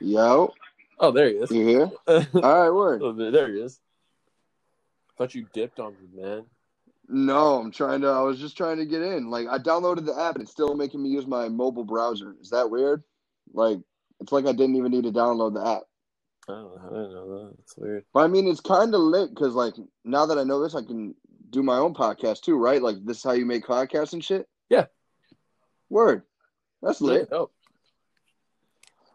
Yo, Oh, there he is. you here? All right, word. Oh, there he is. Thought you dipped on me, man. No, I'm trying to. I was just trying to get in. Like, I downloaded the app, and it's still making me use my mobile browser. Is that weird? Like, it's like I didn't even need to download the app. Oh, I didn't know that. That's weird. But I mean, it's kind of lit because, like, now that I know this, I can do my own podcast too, right? Like, this is how you make podcasts and shit. Yeah. Word. That's lit. Oh,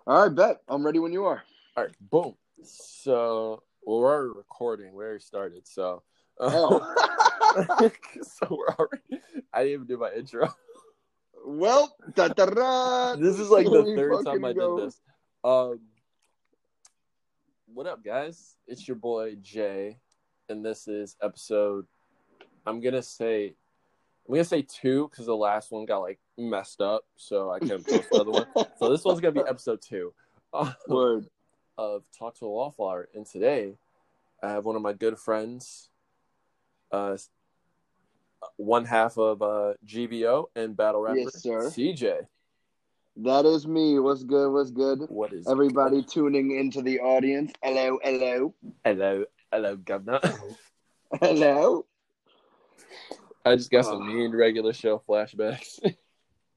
All right, bet. I'm ready when you are. all right, boom. So well, we're already recording. We already started. So, Oh. so we're already. I didn't even do my intro. well, da-da-da. This is like the we third time I go. did this. Um, what up, guys? It's your boy Jay, and this is episode. I'm gonna say, I'm gonna say two because the last one got like messed up, so I couldn't post the other one. So this one's gonna be episode two uh, Word. of Talk to a Wallflower, and today I have one of my good friends, uh, one half of uh GBO and battle rapper Yes, sir. CJ. That is me. What's good? What's good? What is Everybody tuning into the audience. Hello, hello, Hello, hello, governor. hello. I just got some mean regular show flashbacks.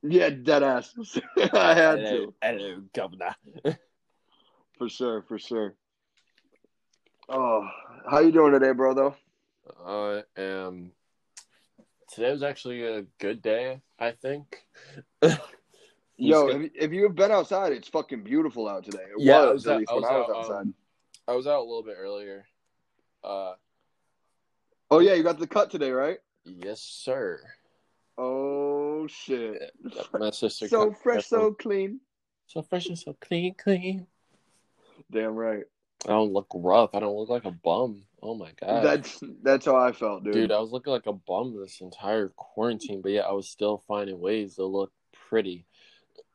Yeah, dead ass. I had hello, to. hello, governor. For sure, for sure. Oh, how you doing today, bro? Though. I am. Today was actually a good day. I think. Yo, Just if, if you have been outside, it's fucking beautiful out today. It Yeah, was, was at least I when was I was out, outside. um, I was out a little bit earlier. Uh, oh yeah, you got the cut today, right? Yes, sir. Oh shit! My sister. So fresh, so clean. so fresh and so clean, clean. Damn right. I don't look rough. I don't look like a bum. Oh my god. That's that's how I felt, dude. Dude, I was looking like a bum this entire quarantine, but yeah, I was still finding ways to look pretty.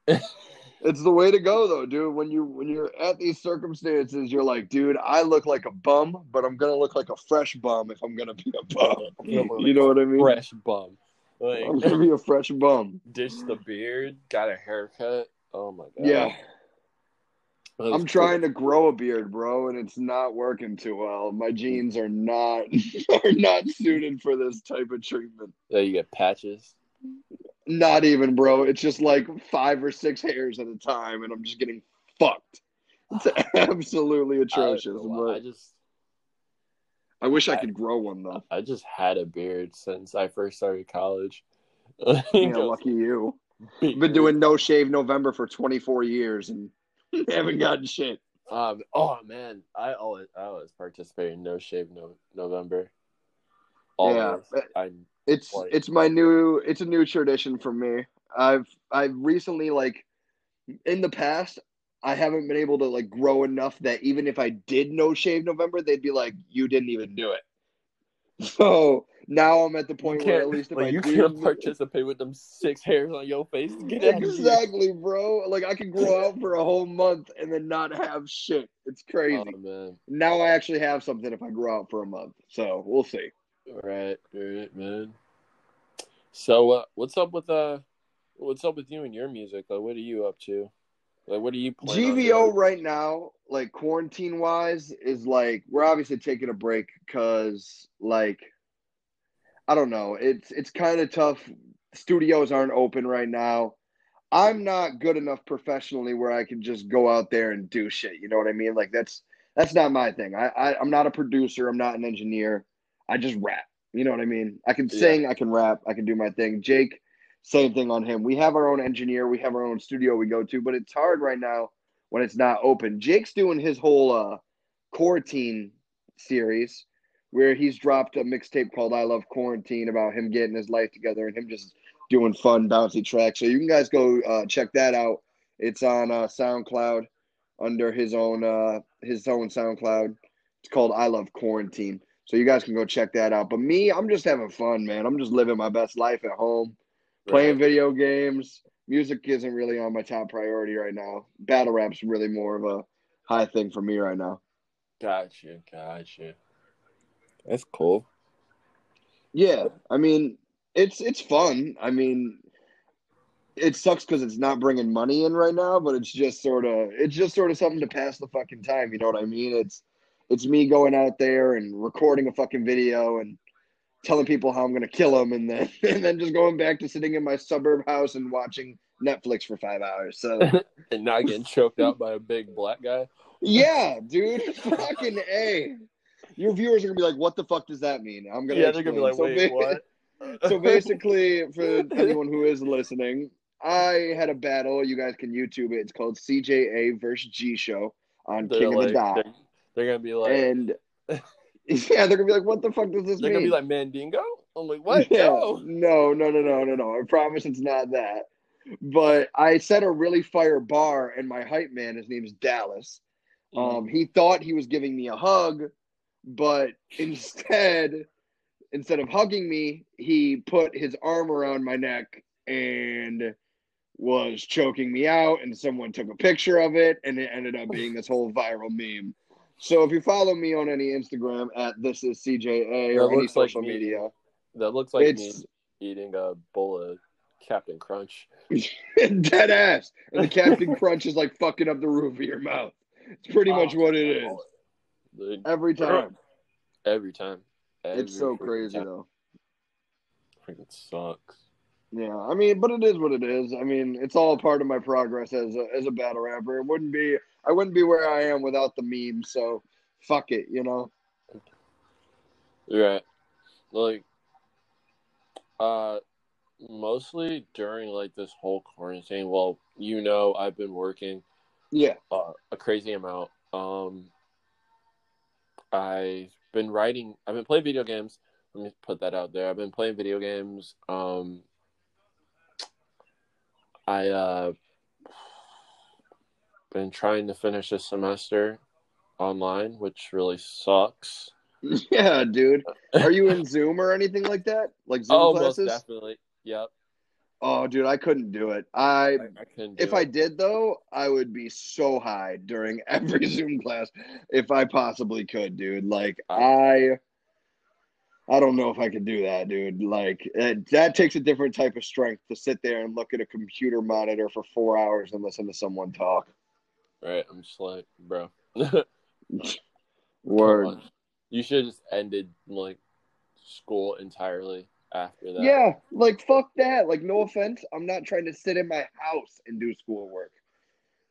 It's the way to go, though, dude. When you when you're at these circumstances, you're like, dude, I look like a bum, but I'm gonna look like a fresh bum if I'm gonna be a bum. You know what I mean? Fresh bum. I'm gonna be a fresh bum. ditched the beard, got a haircut. Oh my god. Yeah, I'm trying to grow a beard, bro, and it's not working too well. My jeans are not are not suited for this type of treatment. Yeah, you get patches. Not even, bro. It's just like five or six hairs at a time, and I'm just getting fucked. It's absolutely atrocious. I, but I just I wish I could grow one though. I just had a beard since I first started college. Yeah, lucky you. Been doing no shave November for 24 years and haven't gotten shit. Um. Oh man, I always I always participate in No Shave no, November. Always. I It's Like- it's my new it's a new tradition for me. I've I've recently like in the past I haven't been able to like grow enough that even if I did no shave November, they'd be like, "You didn't even do it." So now I'm at the point where at least if like I you do can't participate with them six hairs on your face. Get out of here. exactly, bro. Like I could grow out for a whole month and then not have shit. It's oh, crazy. Oh man. now I actually have something if I grow out for a month. So we'll see. Right, right, man. So, uh, what's up with uh, what's up with you and your music? Like, what are you up to? Like, what are you playing? GVO right now, like quarantine wise, is like we're obviously taking a break because like I don't know. It's it's kind of tough. Studios aren't open right now. I'm not good enough professionally where I can just go out there and do shit. You know what I mean? Like that's that's not my thing. I, I I'm not a producer. I'm not an engineer. I just rap. You know what I mean? I can Yeah. sing. I can rap. I can do my thing. Jake, same thing on him. We have our own engineer. We have our own studio we go to, but it's hard right now when it's not open. Jake's doing his whole uh quarantine series where he's dropped a mixtape called I Love Quarantine about him getting his life together and him just doing fun bouncy tracks. So you can guys go uh, check that out. It's on uh, SoundCloud under his own uh, his own SoundCloud. It's called I Love Quarantine. So you guys can go check that out. But me, I'm just having fun, man. I'm just living my best life at home, playing video games. Music isn't really on my top priority right now. Battle rap's really more of a high thing for me right now. Gotcha, gotcha. That's cool. Yeah, I mean, it's it's fun. I mean, it sucks because it's not bringing money in right now, but it's just sort of it's just sort of something to pass the fucking time. You know what I mean? It's it's me going out there and recording a fucking video and telling people how I'm gonna kill them, and then and then just going back to sitting in my suburb house and watching Netflix for five hours. So and not getting choked out by a big black guy. yeah, dude, fucking a. Your viewers are gonna be like, "What the fuck does that mean?" I'm gonna Yeah, they're gonna be like, So wait, ba- what? so basically, for anyone who is listening, I had a battle. You guys can YouTube it. It's called CJA versus G Show on they're King of the Dot. They're, they're gonna be like, and yeah, they're gonna be like, "What the fuck does this mean? they're gonna be like Mandingo. I'm like, what? Yeah, No. no, no, no, no, no, no. I promise it's not that. But I set a really fire bar, and my hype man, his name's Dallas. Mm. Um, he thought he was giving me a hug, but instead, instead of hugging me, he put his arm around my neck and was choking me out. And someone took a picture of it, and it ended up being this whole viral meme. So if you follow me on any Instagram at this is CJA That or any looks like social me. media, That looks like it's me eating a bowl of Captain Crunch. dead ass, and the Captain Crunch is like fucking up the roof of your mouth. It's pretty oh, much Oh, what it is Dude, every time. every time. It's so crazy time. though. Freaking sucks. Yeah, I mean, but it is what it is. I mean, it's all part of my progress as a as a battle rapper. It wouldn't be I wouldn't be where I am without the meme. So fuck it, you know. Right. Like, uh, mostly during like this whole quarantine. Well, you know, I've been working Yeah, uh, a crazy amount. Um, I've been writing. I've been playing video games. Let me put that out there. I've been playing video games. Um, I uh, been trying to finish a semester online, which really sucks. yeah, dude. Are you in Zoom or anything like that? Like Zoom oh, classes? definitely. Yep. Oh, dude, I couldn't do it. I I, I couldn't. Do if I did though, I would be so high during every Zoom class if I possibly could, dude. Like I I don't know if I could do that, dude. Like it, that takes a different type of strength to sit there and look at a computer monitor for 4 hours and listen to someone talk. right, I'm just like, bro. Word. You should have just ended like school entirely after that. Yeah, like fuck that. Like no offense, I'm not trying to sit in my house and do schoolwork.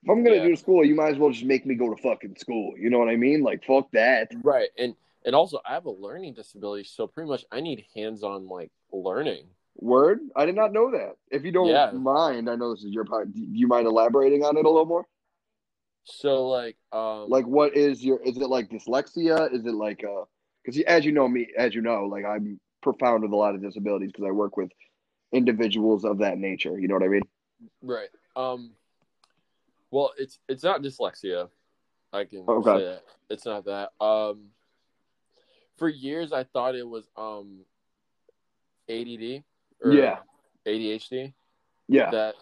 If I'm gonna Yeah. do school, you might as well just make me go to fucking school. You know what I mean? Like fuck that. Right, and and also I have a learning disability, so pretty much I need hands-on like learning. Word? I did not know that. If you don't Yeah. mind, I know this is your part. Do you mind elaborating on it a little more? So like, um, Like, what is your? Is it like dyslexia? Is it like uh? Because as you know me, as you know, like I'm profound with a lot of disabilities because I work with individuals of that nature. You know what I mean? right, um, well, it's it's not dyslexia. I can Okay. say that it's not that. Um, for years I thought it was um, ADD or Yeah. ADHD. Yeah. that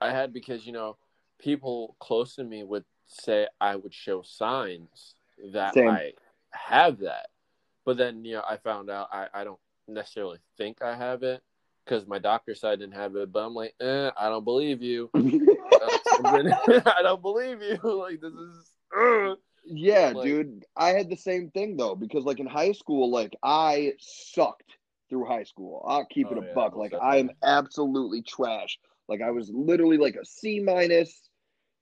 I had because you know people close to me would say I would show signs that Same. I have that, but then you know I found out I, I don't necessarily think I have it because my doctor said I didn't have it, but I'm like, eh, I don't believe you. I don't believe you. Like this is. Yeah, Like- dude. I had the same thing though, because like in high school, like I sucked through high school. I'll keep it Oh, a yeah, buck. Like I am absolutely trash. Like I was literally like a C minus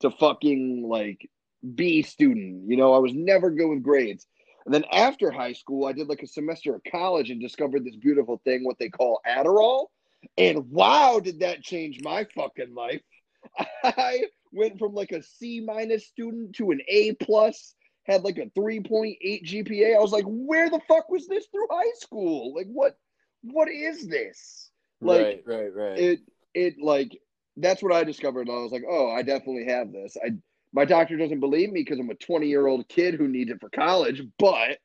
to fucking like B student. You know, I was never good with grades. And then after high school, I did like a semester of college and discovered this beautiful thing, what they call Adderall. And wow, did that change my fucking life. I went from like a C minus student to an A plus, had like a 3.8 GPA. I was like, where the fuck was this through high school? Like what what is this? Like right, right, right. it it like that's what I discovered. And I was like, oh, I definitely have this. I my doctor doesn't believe me because I'm a 20 year old kid who needs it for college, but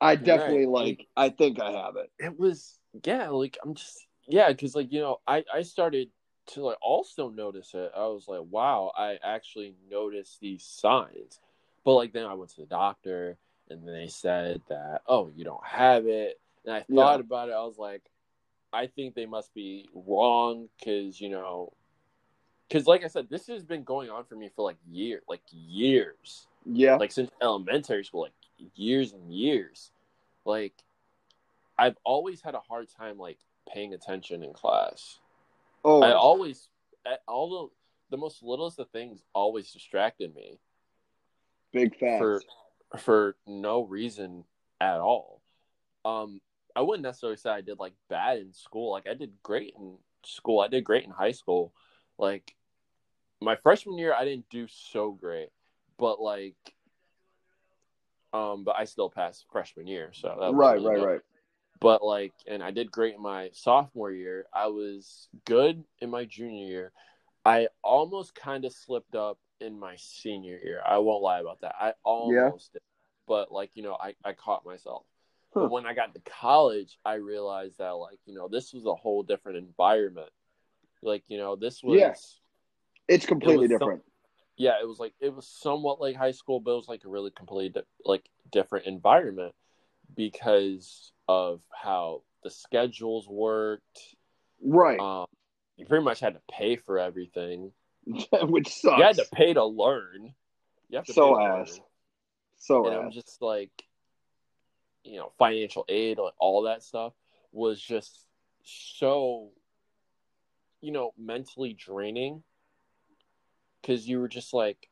I definitely Right. like I think I have it. it was yeah like i'm just yeah because like you know i i started to like also notice it i was like wow i actually noticed these signs but like then i went to the doctor and then they said that oh you don't have it and i Yeah. thought about it i was like I think they must be wrong because you know, because like I said, this has been going on for me for like year, like years, Yeah. like since elementary school, like years and years. Like, I've always had a hard time like paying attention in class. Oh, I always, all the the most littlest of things always distracted me big facts. for for no reason at all. Um, I wouldn't necessarily say I did like bad in school. Like I did great in school. I did great in high school. Like my freshman year, I didn't do so great, but like, um, but I still passed freshman year. So that was right, really right, good. right. But like, and I did great in my sophomore year. I was good in my junior year. I almost kind of slipped up in my senior year. I won't lie about that. I almost did. But like, you know, I, I caught myself. Huh. But when I got to college, I realized that like, you know, this was a whole different environment. Like, you know, this was Yeah. It's completely It was some- different. yeah, it was like it was somewhat like high school, but it was like a really completely di- like different environment because of how the schedules worked. right. Um, you pretty much had to pay for everything. Which sucks. You had to pay to learn. You have to So ass. learn. so and I'm just like, you know, financial aid, like all that stuff was just so, you know, mentally draining because you were just like,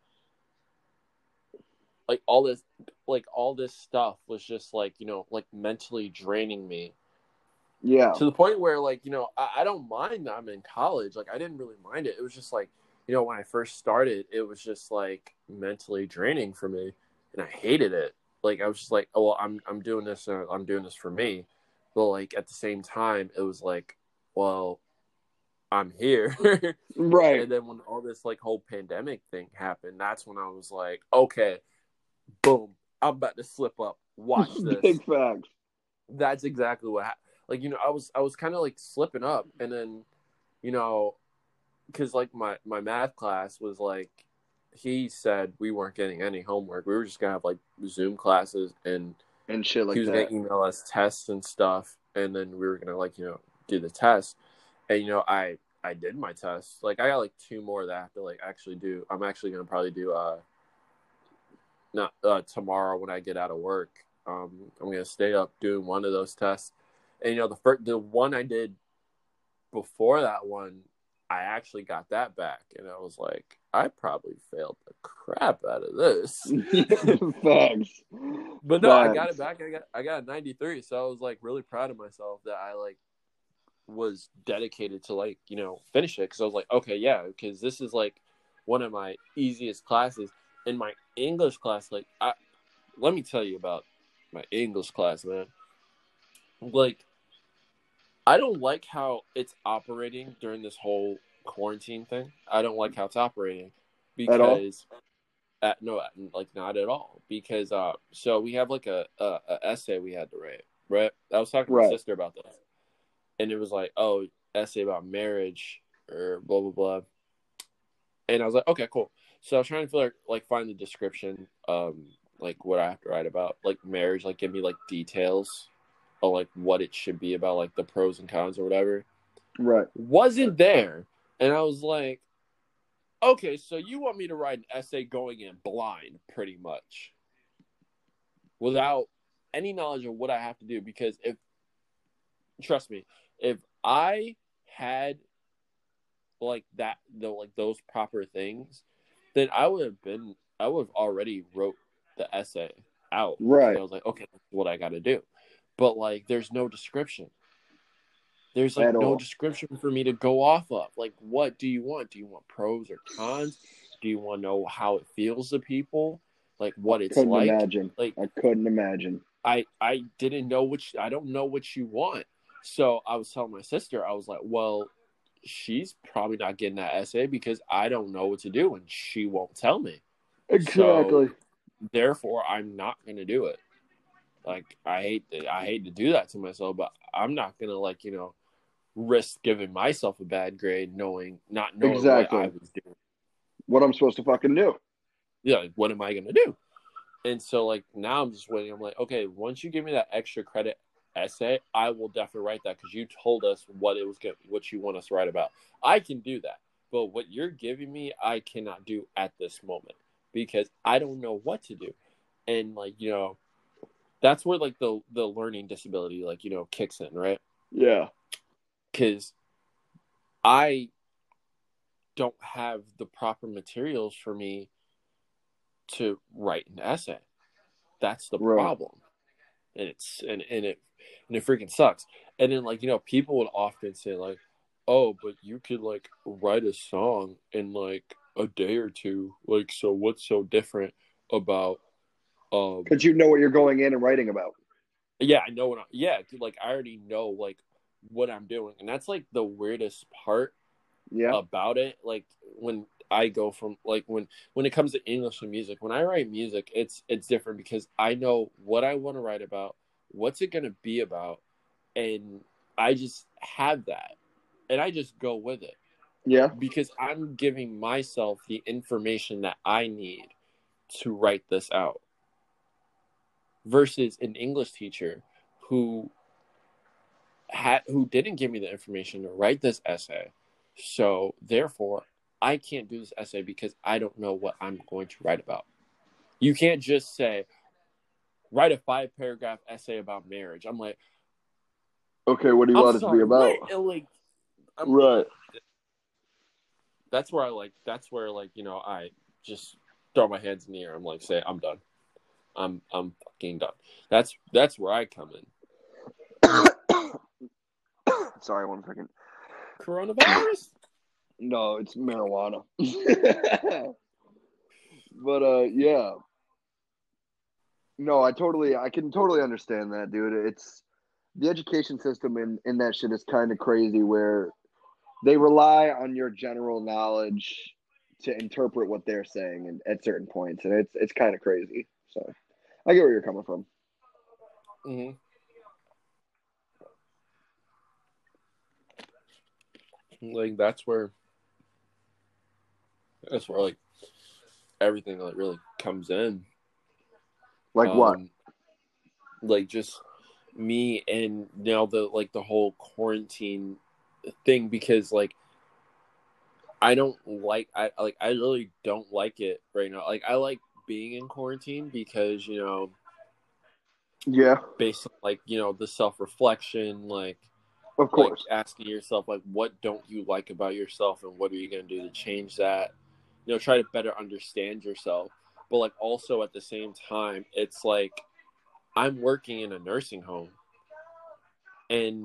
like all this, like all this stuff was just like, you know, like mentally draining me. Yeah. to the point where like you know I, I don't mind that i'm in college. Like i didn't really mind it. It was just like you know when i first started it was just like mentally draining for me and i hated it. Like i was just like oh well i'm i'm doing this uh, i'm doing this for me. But like at the same time it was like well i'm here. Right. and then when all this like whole pandemic thing happened that's when i was like okay boom i'm about to slip up watch this Big facts. that's exactly what happened. Like you know, I was I was kind of like slipping up, and then you know, because like my my math class was like he said we weren't getting any homework. We were just gonna have like Zoom classes, and And shit like he was that. gonna email us tests and stuff, and then we were gonna like you know do the test. And you know, I I did my test. Like I got like two more that I have to like actually do. I'm actually gonna probably do uh not uh tomorrow when I get out of work. Um, I'm gonna stay up doing one of those tests. And you know, the first the one I did before that one, I actually got that back, and I was like, I probably failed the crap out of this. facts. But no, I got it back. I got I got a 93, so I was like really proud of myself that I like was dedicated to like you know finish it because I was like okay yeah because this is like one of my easiest classes in my English class. Like I let me tell you about my English class, man. Like I don't like how it's operating during this whole quarantine thing. I don't like how it's operating At because at, no, like not at all. Because uh, so we have like a, a, a essay we had to write, right? I was talking to Right. my sister about this, and it was like, oh, essay about marriage or blah blah blah. And I was like, okay, cool. So I was trying to feel like, like find the description, um, like what I have to write about, like marriage, like give me like details of like what it should be about, like the pros and cons or whatever Right. wasn't there. And I was like, okay, so you want me to write an essay going in blind, pretty much, without any knowledge of what I have to do. Because if, trust me, if I had like that, the like those proper things, then I would have been, I would have already wrote the essay out. Right. I was like, okay, that's what I got to do. But like, there's no description. There's like At no all. description for me to go off of. Like, what do you want? Do you want pros or cons? Do you want to know how it feels to people? Like what it's couldn't like? imagine. Like I couldn't imagine. I I didn't know which I don't know what you want. So I was telling my sister, I was like, well, she's probably not getting that essay because I don't know what to do and she won't tell me. Exactly. Therefore, I'm not going to do it. Like I hate to, I hate to do that to myself, but I'm not going to like, you know, risk giving myself a bad grade knowing not knowing Exactly. what I was doing. what I'm supposed to fucking do. yeah, like, what am I gonna do? And so like now I'm just waiting. I'm like, okay, once you give me that extra credit essay, I will definitely write that because you told us what it was going what you want us to write about. I can do that. But what you're giving me, I cannot do at this moment because I don't know what to do. And like, you know, that's where like the the learning disability like, you know, kicks in, right? Yeah. Cuz I don't have the proper materials for me to write an essay. That's the Right. problem. And it's and, and it and it freaking sucks. And then like, you know, people would often say like, "Oh, but you could like write a song in like a day or two. Like so what's so different about um Because you know what you're going in and writing about. yeah, I know what I, yeah, dude, like I already know like what I'm doing. And that's like the weirdest part Yeah. about it like when i go from like when when it comes to english and music when i write music it's it's different because i know what i want to write about what's it going to be about and i just have that and i just go with it. Yeah. because i'm giving myself the information that i need to write this out. Versus an english teacher who had who didn't give me the information to write this essay. So therefore i can't do this essay because i don't know what i'm going to write about you can't just say write a five paragraph essay about marriage i'm like Okay, what do you I'm want it to be about? what? Like I'm- Right. that's where i like that's where like you know i just throw my hands in the air i'm like say i'm done i'm i'm fucking done that's that's where i come in Sorry, one second. coronavirus No, it's marijuana. but uh yeah. No, I totally I can totally understand that, dude. It's the education system in, in that shit is kind of crazy where they rely on your general knowledge to interpret what they're saying and, at certain points and it's it's kind of crazy. So I get where you're coming from. hmm Like that's where that's where like everything like really comes in. Like what? Um, Like just me and now the like the whole quarantine thing because like I don't like I like I really don't like it right now. Like I like being in quarantine because you know Yeah, based on like you know the self reflection like of course. like asking yourself like what don't you like about yourself and what are you going to do to change that you know try to better understand yourself but like also at the same time it's like i'm working in a nursing home and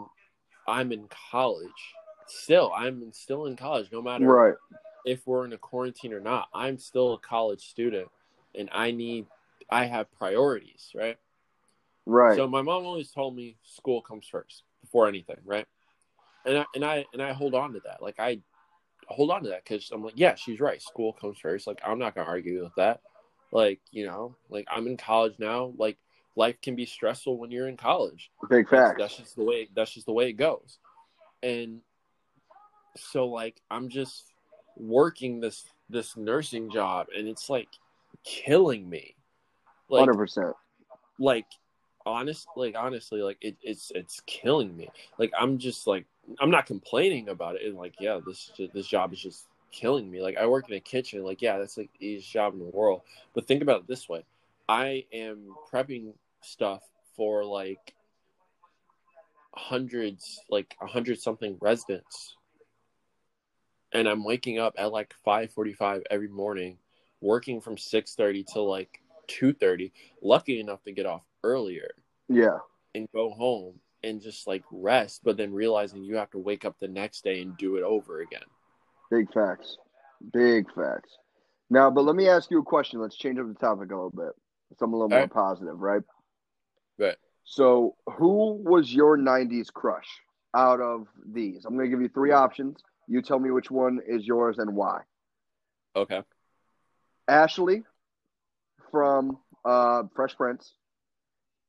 i'm in college still i'm still in college no matter right. if we're in a quarantine or not i'm still a college student and i need i have priorities right Right. so my mom always told me school comes first before anything, right? And I and I and I hold on to that. Like I hold on to that because I'm like, yeah, she's right. School comes first. Like I'm not gonna argue with that. Like you know, like I'm in college now. Like life can be stressful when you're in college. Big That's, that's just the way. That's just the way it goes. And so like I'm just working this this nursing job, and it's like killing me. Like Hundred percent. like honest like honestly like it, it's it's killing me like i'm just like i'm not complaining about it. And like yeah this this job is just killing me. Like i work in a kitchen. Like yeah that's like the easiest job in the world. But think about it this way. I am prepping stuff for like hundreds like a hundred something residents. And i'm waking up at like 5.45 every morning working from 6.30 to like 2.30 lucky enough to get off earlier Yeah. and go home and just like rest but then realizing you have to wake up the next day and do it over again Big facts. Big facts. Now, but let me ask you a question. Let's change up the topic a little bit. Something a little more Alright. positive, right? Right. So, who was your 90s crush out of these? I'm going to give you three options. You tell me which one is yours and why. okay Ashley from uh, Fresh Prince,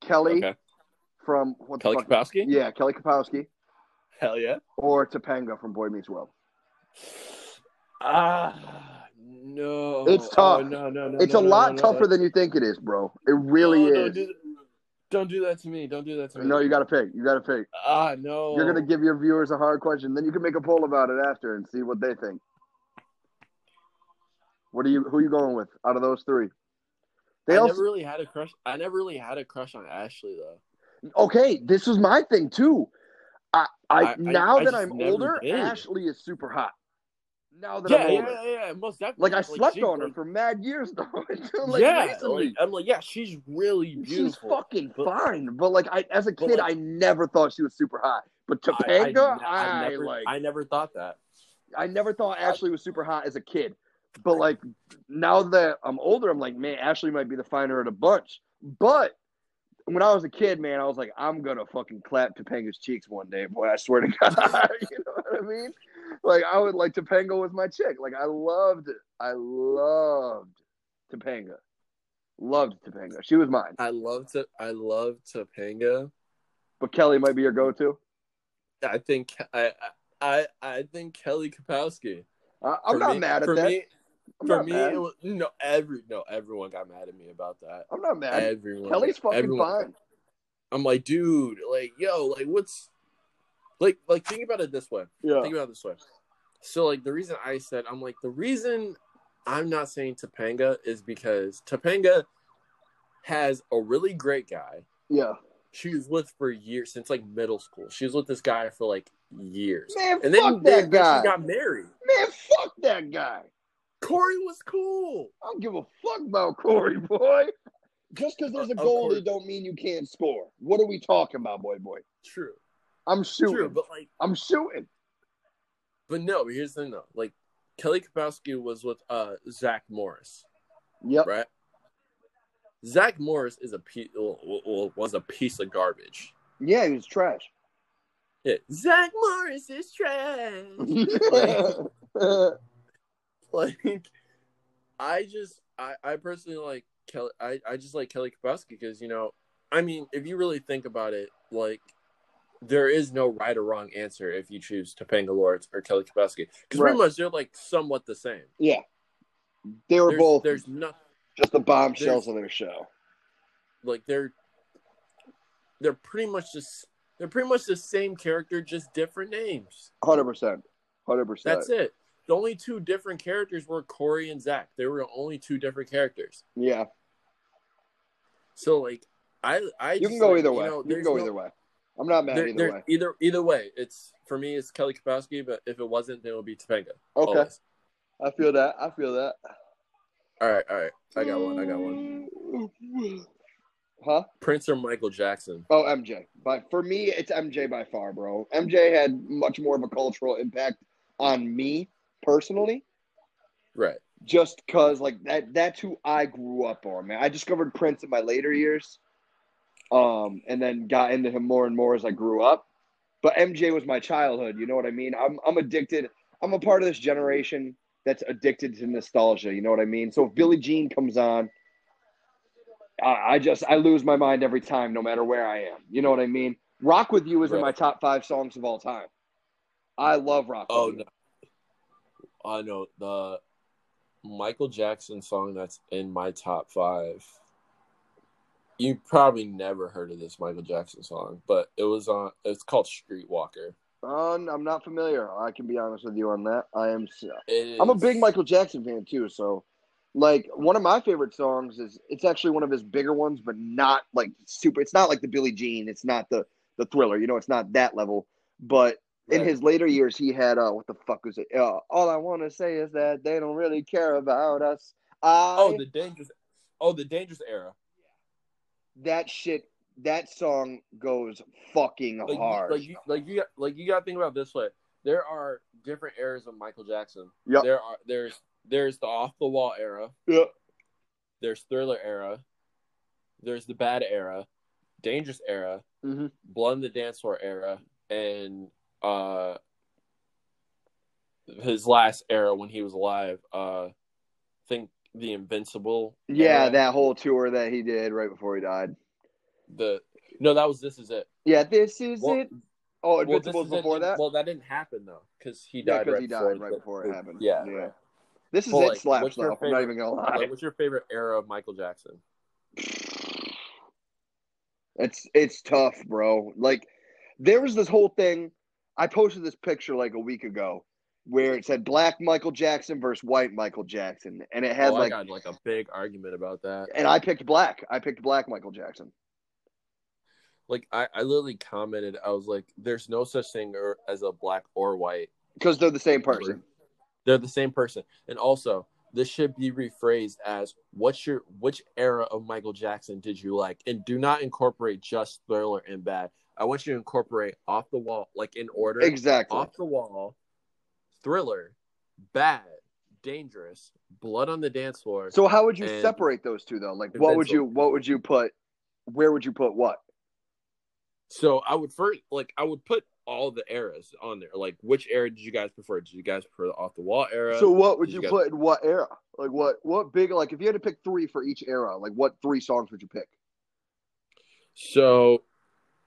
Kelly okay from what the kelly fuck? kapowski Yeah, Kelly Kapowski, hell yeah or Topanga from Boy Meets World. ah no It's tough. Oh, no no no It's no, a no, lot no, tougher than you think it is, bro. It really no, is. dude. Don't do that to me. Don't do that to me. No, you got to pick. You got to pick. Ah, no. You're gonna give your viewers a hard question. Then you can make a poll about it after and see what they think. What are you? Who are you going with out of those three? They I also never really had a crush. I never really had a crush on Ashley though. Okay. This was my thing too. I, I, I- now I that I'm older, did. Ashley is super hot. Now that Yeah, I'm yeah, older, yeah, yeah, most definitely. like I slept on her like- for mad years though. Until like yeah, recently. like, I'm like, yeah, she's really beautiful. She's fucking But- fine, but like I, as a kid, I never thought she was super hot. But Topanga, I, I never, like. I never thought that. I never thought Ashley was super hot as a kid. But like now that I'm older, I'm like, man, Ashley might be the finer of the bunch. But when I was a kid, man, I was like, I'm gonna fucking clap Topanga's cheeks one day, boy. I swear to God. you know what I mean? Like I would like Topanga was my chick. Like I loved. I loved Topanga. Loved Topanga. She was mine. I love to, I love Topanga. But Kelly might be your go-to. I think I, I, I think Kelly Kapowski. I, I'm For not me- mad at that. Me, I'm for me, mad. it was, no, every no, everyone got mad at me about that. I'm not mad. Everyone, Kelly's fucking everyone- fine. I'm like, dude, like, yo, like, what's, like, like, think about it this way. Yeah. Think about it this way. So, like, the reason I said, I'm like, the reason I'm not saying Topanga is because Topanga has a really great guy. Yeah. She was with for years since like middle school. She was with this guy for like years, Man, and fuck then, that then guy. she got married. Man, fuck that guy. Corey was cool. I don't give a fuck about Corey, boy. Just because there's a Of goalie don't mean you can't score. What are we talking about, boy, boy? True, I'm shooting. true, but like, I'm shooting. but no. Here's the thing, though. Like, Kelly Kapowski was with uh Zach Morris, Yep. right? Zach Morris is a piece, was a piece of garbage. Yeah, he was trash. Yeah, Zach Morris is trash. like, I just, I, I personally like Kelly. I, I just like Kelly Kapowski because you know, I mean, if you really think about it, like, there is no right or wrong answer if you choose Topanga Lawrence or Kelly Kapowski because Right. pretty much they're like somewhat the same. yeah. They were There's, both there's not just the bombshells of their show. like they're they're pretty much just they're pretty much the same character, just different names. 100%. 100%. That's it. The only two different characters were Corey and Zach. They were the only two different characters. Yeah. So like, I I You can go like, either way. know, you can go no- either way. I'm not mad there- either there- way. Either either way, it's for me. It's Kelly Kapowski, but if it wasn't, then it would be Topanga. Okay. always. I feel that. I feel that. All right, all right. I got one. I got one. Huh? Prince or Michael Jackson? Oh, MJ. But for me, it's MJ by far, bro. MJ had much more of a cultural impact on me personally, Right. just cause like that. That's who I grew up on, man. I discovered Prince in my later years, um, and then got into him more and more as I grew up. But MJ was my childhood. You know what I mean? I'm I'm addicted. I'm a part of this generation that's addicted to nostalgia. You know what I mean? So if Billie Jean comes on. I I just I lose my mind every time, no matter where I am. You know what I mean? Rock with You is in my top five songs of all time. I love Rock Oh with no. I know the Michael Jackson song that's in my top five. You probably never heard of this Michael Jackson song, but it was on. It's called Streetwalker. Um, I'm not familiar. I can be honest with you on that. I am. I'm a big Michael Jackson fan too. So, like, one of my favorite songs is it's actually one of his bigger ones, but not like super. It's not like the Billie Jean. It's not the the Thriller. You know, it's not that level. But in his later years, he had uh, what the fuck was it? Uh, All I want to say is that they don't really care about us. I, Oh, the dangerous. Oh, the dangerous era. that shit. That song goes fucking Like, hard. like you, like you, got, like you got to think about it this way. There are different eras of Michael Jackson. Yep. There are there's there's the off the wall era. yeah. There's Thriller era. There's the bad era, Dangerous era, hmm Blood the Dance Floor era, and uh, his last era when he was alive. Uh, I think the Invincible. Yeah, era. that whole tour that he did right before he died. the no, that was this is it. Yeah, this is Well- it. Oh, Well, this Invincible's is it. before that. Well, that didn't happen though, because he died because right he before died right before it happened. Yeah. yeah. This is Well, it like, slaps what's though. I'm not favorite- even gonna lie. Like, what's your favorite era of Michael Jackson? It's it's tough, bro. Like there was this whole thing. I posted this picture like a week ago where it said black Michael Jackson versus white Michael Jackson, and it had oh, like I got like a big argument about that. and I picked black. I picked black Michael Jackson. Like I, I literally commented, I was like, "There's no such thing or- as a black or white. Because they're the same person. They're the same person." And also, this should be rephrased as, "What's your which era of Michael Jackson did you like?" And do not incorporate just Thriller and Bad. I want you to incorporate off the wall, like in order. Exactly. Off the wall, Thriller, Bad, Dangerous, Blood on the Dance Floor. So how would you separate those two though? Like what would you what would you put where would you put what? So I would first like I would put all the eras on there. Like which era did you guys prefer? Did you guys prefer the off the wall era? So what would you, you guys- put in what era? Like what what big like if you had to pick three for each era, like what three songs would you pick? So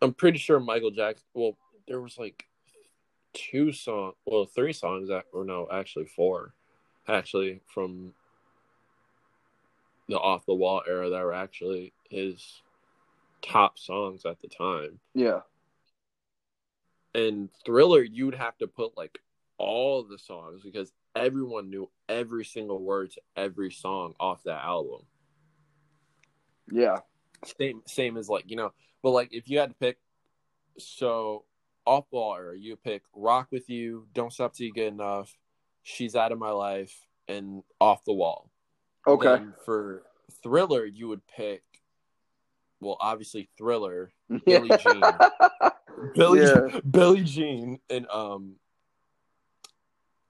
I'm pretty sure Michael Jackson. Well, there was like two songs. Well, three songs that, or no, actually four, actually from the off the wall era that were actually his top songs at the time. Yeah. And Thriller, you would have to put like all the songs because everyone knew every single word to every song off that album. Yeah. Same, same as like you know, but like if you had to pick, so off ball era, you pick "Rock with You," "Don't Stop Till You Get Enough," "She's Out of My Life," and "Off the Wall." Okay. Then for Thriller, you would pick, well, obviously Thriller, Billie Jean. Billie Yeah. Billie Jean and um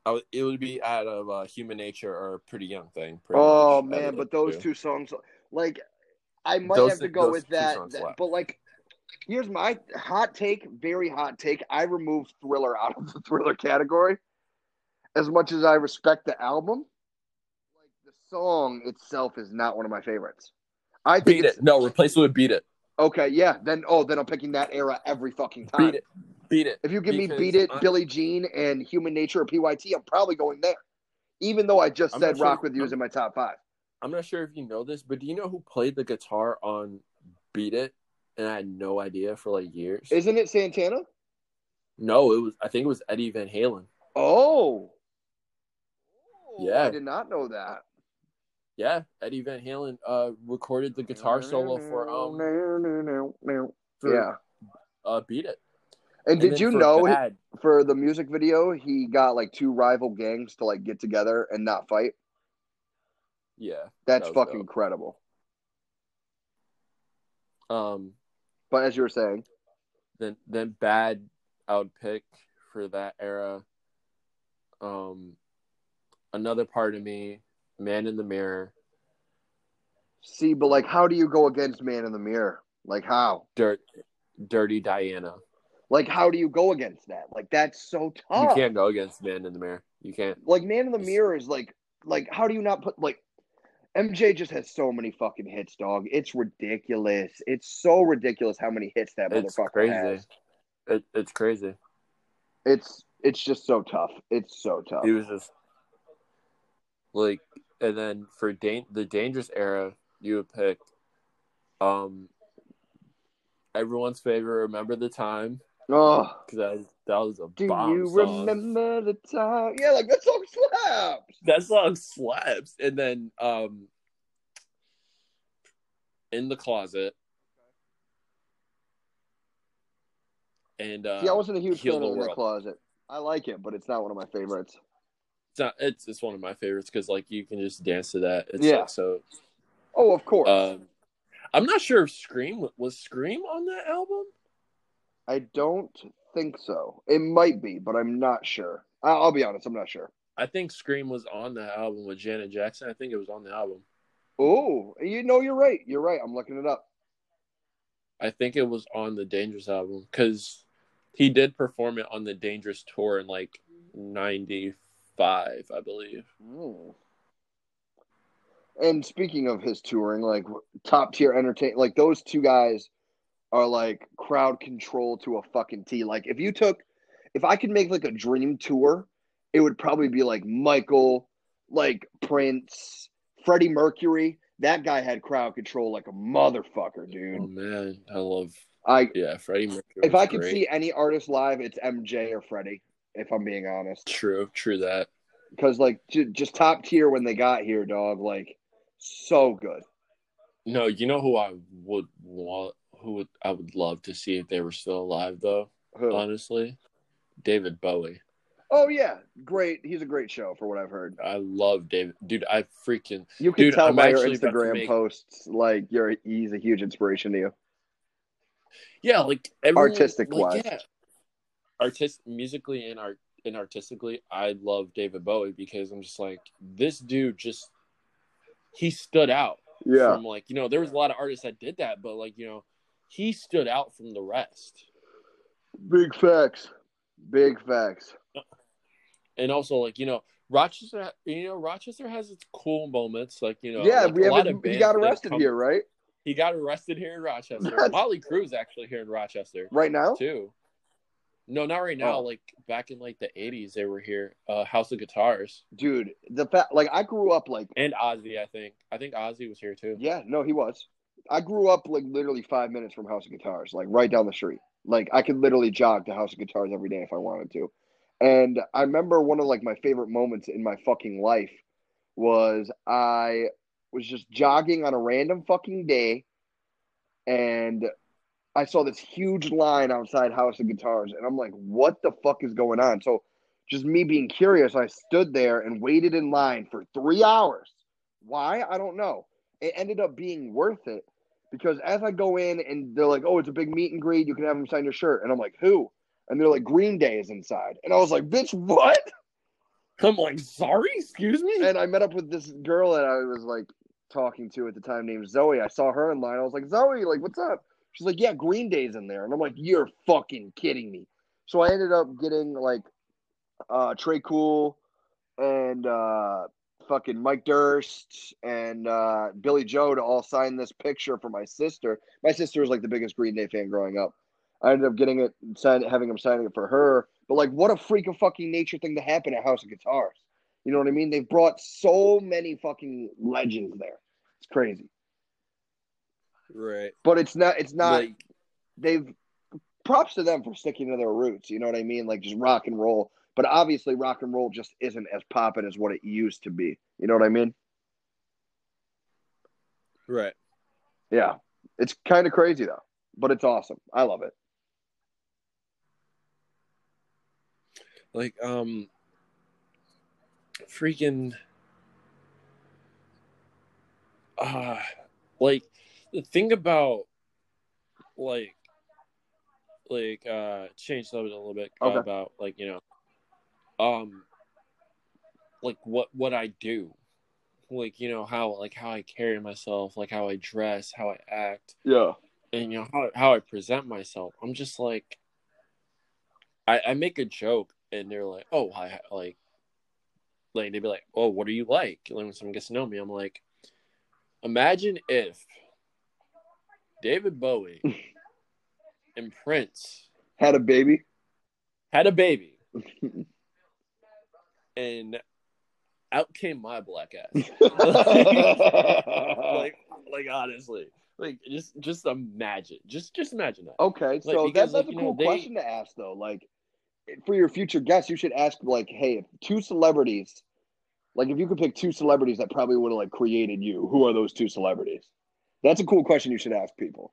would, it would be out of uh, Human Nature or Pretty Young Thing. pretty Oh much, man, but those two songs like I might Those have to go with that, that- but like here's my hot take, very hot take. I removed Thriller out of the Thriller category. As much as I respect the album, like the song itself is not one of my favorites. I think Beat it. No, replace it with Beat It. Okay, yeah. Then oh, then I'm picking that era every fucking time. Beat it. Beat it. If you give me Beat It, I- Billie Jean, and Human Nature or PYT, I'm probably going there. Even though I just I'm said sure- Rock With You is in my top five. I'm not sure if you know this, but do you know who played the guitar on Beat It? And I had no idea for like years. Isn't it Santana? no, it was. I think it was Eddie Van Halen. Oh. Oh, Yeah. I did not know that. Yeah, Eddie Van Halen uh recorded the guitar solo for um for, yeah. uh Beat It. And And did you for know Bad, for the music video he got like two rival gangs to like get together and not fight? yeah. That's That fucking dope. incredible. Um But as you were saying, then then bad I would pick for that era. Um another part of me, Man in the Mirror, see, but like how do you go against Man in the Mirror? Like how? Dirt Dirty Diana. Like how do you go against that? Like that's so tough. You can't go against Man in the Mirror. You can't. like Man in the Mirror is like like how do you not put like MJ just has so many fucking hits, dog. It's ridiculous. It's so ridiculous how many hits that It's motherfucker crazy. has. It, it's crazy. It's it's just so tough. It's so tough. He was just like, and then for dan- the dangerous era, you would pick, um, everyone's favorite. Remember the time Oh, because that, that was a do bomb you song. remember the time? Yeah, like that song slaps. that song slaps. And then, um, in the closet, and uh, See, I wasn't a huge fan of In the Closet. I like it, but it's not one of my favorites. it's not. It's it's one of my favorites because like you can just dance to that. It's Yeah. like so. Oh, of course. Um, I'm not sure if Scream was Scream on that album. I don't think so. It might be, but I'm not sure. I- I'll be honest, I'm not sure. I think Scream was on the album with Janet Jackson. I think it was on the album. Oh, you know, you're right. You're right. I'm looking it up. I think it was on the Dangerous album because he did perform it on the Dangerous tour in like '95, I believe. Mm. And speaking of his touring, like top tier entertain, like those two guys are like crowd control to a fucking T. Like if you took, if I could make like a dream tour, it would probably be like Michael, like Prince, Freddie Mercury. that guy had crowd control like a motherfucker, dude. Oh man, I love I yeah, Freddie Mercury. if I could great. see any artist live, it's MJ or Freddie. If I'm being honest, True, true that. because like j- just top tier when they got here, dog. Like so good. No, you know who I would want who would I would love to see if they were still alive though, Who? honestly. David Bowie. oh yeah, great. He's a great show for what I've heard. I love David dude, I freaking You can Dude, tell I'm by your actually about to Instagram make- posts, like you're he's a huge inspiration to you. Yeah, like everyone, Artistic like, wise. yeah. Artist musically and art and artistically, I love David Bowie because I'm just like this dude just he stood out Yeah, from like you know there was a lot of artists that did that, but like you know he stood out from the rest. big facts. Big facts. and also like you know Rochester, you know Rochester has its cool moments. Like you know, yeah, like, we a have. of He got arrested come- here, right? He got arrested here in Rochester. Mötley Crüe actually here in Rochester Right now. too. No, not right now. Oh. Like back in like the '80s, they were here. Uh, House of Guitars Dude, the fact like I grew up like and Ozzy. I think. I think Ozzy was here too. yeah, no, he was. I grew up like literally five minutes from House of Guitars, like right down the street. Like I could literally jog to House of Guitars every day if I wanted to. And I remember one of like my favorite moments in my fucking life was I was just jogging on a random fucking day and I saw this huge line outside House of Guitars and I'm like, what the fuck is going on? So just me being curious, I stood there and waited in line for three hours. Why? I don't know. It ended up being worth it because as I go in and they're like, oh, it's a big meet and greet, you can have them sign your shirt. And I'm like, who? And they're like, Green Day is inside. And I was like, bitch, what? I'm like, sorry, excuse me. And I met up with this girl that I was like talking to at the time named Zoe. I saw her in line. I was like, Zoe, like, what's up? She's like, yeah, Green Day's in there. And I'm like, you're fucking kidding me. So I ended up getting like uh Tré Cool and uh fucking Mike Dirnt and uh Billie Joe to all sign this picture for my sister. My sister was like the biggest Green Day fan growing up. I ended up getting it sign having him signing it for her. But like what a freak of fucking nature thing to happen at House of Guitars. You know what I mean? They've brought so many fucking legends there. It's crazy. right. But it's not it's not Like, they've props to them for sticking to their roots. You know what I mean? Like just rock and roll. But obviously, rock and roll just isn't as poppin' as what it used to be. You know what I mean? right. Yeah, it's kind of crazy though, but it's awesome. I love it. Like, um, freaking, uh, like the thing about, like, like, uh, change subject a little bit Okay. about, like, you know, um, like what what I do, like, you know how like how I carry myself, like how I dress, how I act, Yeah, and you know how how I present myself. I'm just like, I I make a joke, and they're like, "Oh, I like," like they'd be like, "Oh, what are you like?" Like when someone gets to know me, I'm like, imagine if David Bowie and Prince had a baby. had a baby, and out came my black ass. like, like honestly, like just just imagine, just just imagine that. okay, so because, that's, like, a you know, cool they- question to ask though. Like for your future guests, you should ask like, hey, if two celebrities, like if you could pick two celebrities that probably would have like created you, who are those two celebrities? That's a cool question you should ask people.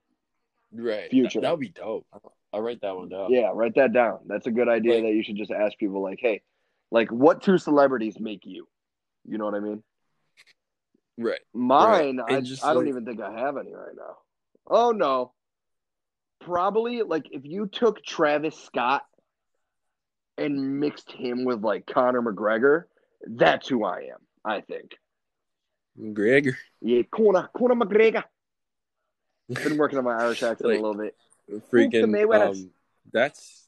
Right, Future. That, would be dope. I'll write that one down. Yeah, write that down. That's a good idea Like- that you should just ask people like, hey, like what two celebrities make you? You know what I mean? Right. Mine, Right. I, just I don't even think I have any right now. Oh no. Probably like if you took Travis Scott and mixed him with like Conor McGregor, that's who I am, I think. Gregor. Yeah, Conor, Conor McGregor. Been working on my Irish accent Like- a little bit. Freaking. Um, that's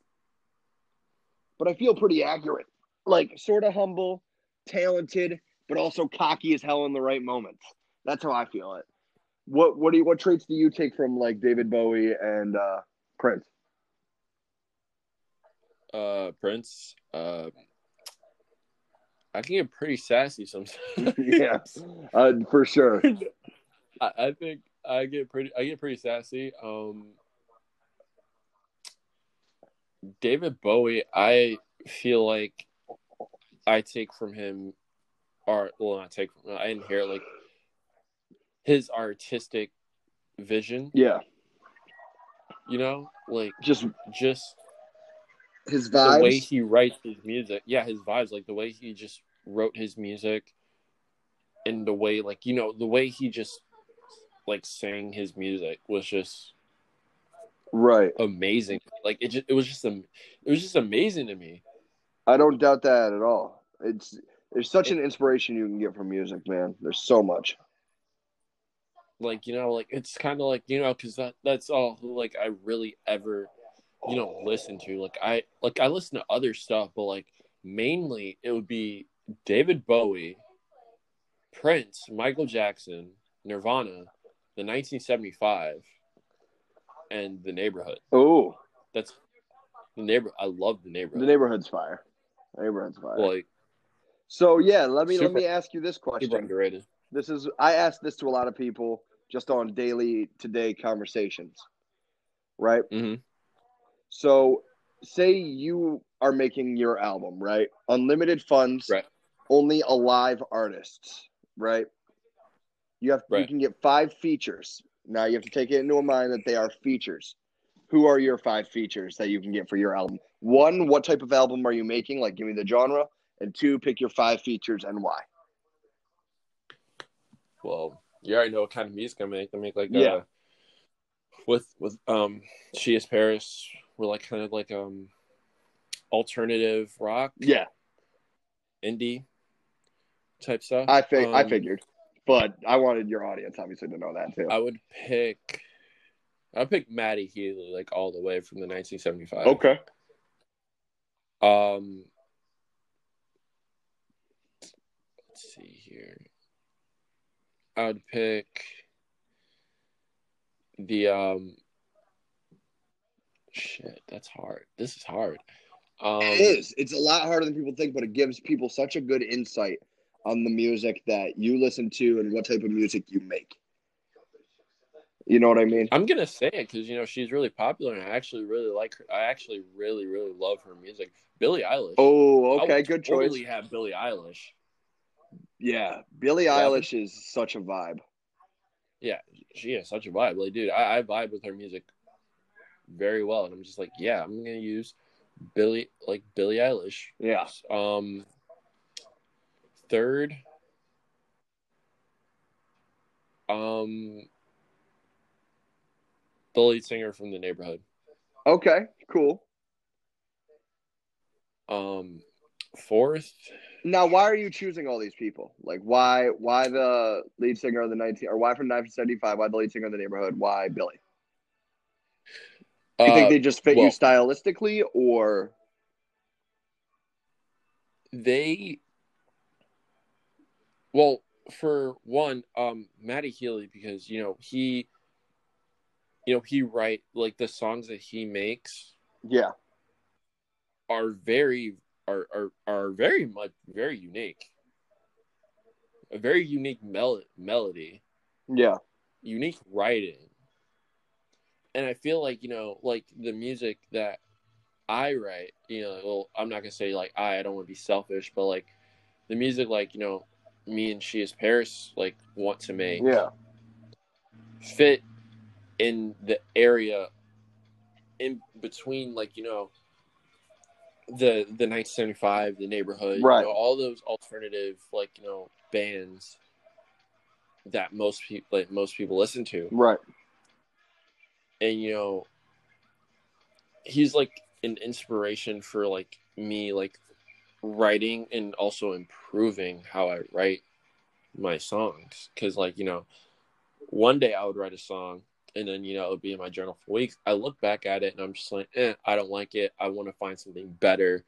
but I feel pretty accurate. Like sort of humble, talented, but also cocky as hell in the right moments. That's how I feel it. What what do you what traits do you take from like David Bowie and uh Prince? uh Prince. Uh, I can get pretty sassy sometimes. yeah, uh, for sure. I, I think I get pretty I get pretty sassy. Um David Bowie, I feel like I take from him art well not take from I didn't like his artistic vision, Yeah, you know? Like just just his vibes. the way he writes his music. Yeah, his vibes, like the way he just wrote his music and the way like, you know, the way he just like sang his music was just right. amazing. Like it just it was just it was just amazing to me. I don't doubt that at all. It's there's such an inspiration you can get from music, man. There's so much. Like, you know, like it's kind of like, you know, cuz that that's all like I really ever you know listen to. Like I like I listen to other stuff, but like mainly it would be David Bowie, Prince, Michael Jackson, Nirvana, the 1975 and the neighborhood. Oh, That's the neighbor I love the neighborhood. the neighborhood's fire. Neighborhood's fire. like so yeah, let me let me ask you this super question. underrated. This is I ask this to a lot of people just on daily today conversations. Right? Mhm. So say you are making your album, right? Unlimited funds, Right. only alive artists, right? You have you can get five features. Now you have to take it into a mind that they are features. Who are your five features that you can get for your album? One, what type of album are you making? Like give me the genre. And two, pick your five features and why. Well, you already know what kind of music I make. I make like Yeah. uh, with with um She is Paris. We're like kind of like um alternative rock, Yeah, indie type stuff. I I Um, figured. But I wanted your audience obviously to know that too. I would pick. I pick Matty Healy like all the way from the 1975. Okay. Um, let's see here. I would pick the um. Shit, that's hard. This is hard. Um, It is. It's a lot harder than people think, but it gives people such a good insight on the music that you listen to and what type of music you make. You know what I mean? I'm gonna say it because you know she's really popular, and I actually really like her. I actually really, really love her music. Billie Eilish. Oh, okay, good choice. Totally have Billie Eilish. Yeah, Billie Yeah. Eilish is such a vibe. Yeah, she is such a vibe. Like, dude, I, I vibe with her music very well, and I'm just like, yeah, I'm gonna use Billie, like Billie Eilish. Yeah. Um, third, um, the lead singer from the neighborhood. Okay, cool. Um, fourth, Now, why are you choosing all these people? Like, why? Why the lead singer of the nineteen, or why from nineteen seventy five? Why the lead singer of the neighborhood? Why Billie? Do you think uh, they just fit you stylistically, or they well for one um matty healy because you know he you know he write like the songs that he makes yeah, are very are are, are very much very unique. A very unique mel- melody. Yeah, unique writing. And i feel like you know like the music that i write you know well i'm not gonna say like i i don't want to be selfish but like the music like you know me and she is paris like want to make yeah, fit in the area in between like you know the the 1975 the neighborhood you Right. know, all those alternative like you know bands that most people like most people listen to. Right, and you know he's like an inspiration for like me like writing and also improving how i write my songs. Because like you know one day i would write a song and then you know it would be in my journal for weeks i look back at it and i'm just like eh, i don't like it i want to find something better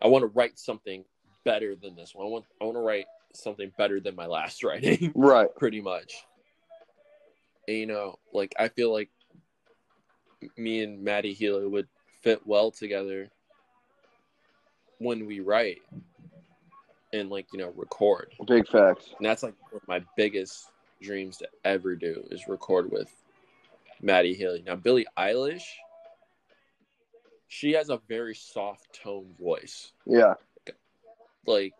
i want to write something better than this one i want i want to write something better than my last writing right. pretty much. And, you know, like I feel like me and Matty Healy would fit well together when we write and like you know record. Big facts. And that's like one of my biggest dreams to ever do is record with Matty Healy. Now, Billie Eilish, she has a very soft tone voice. Yeah. Like,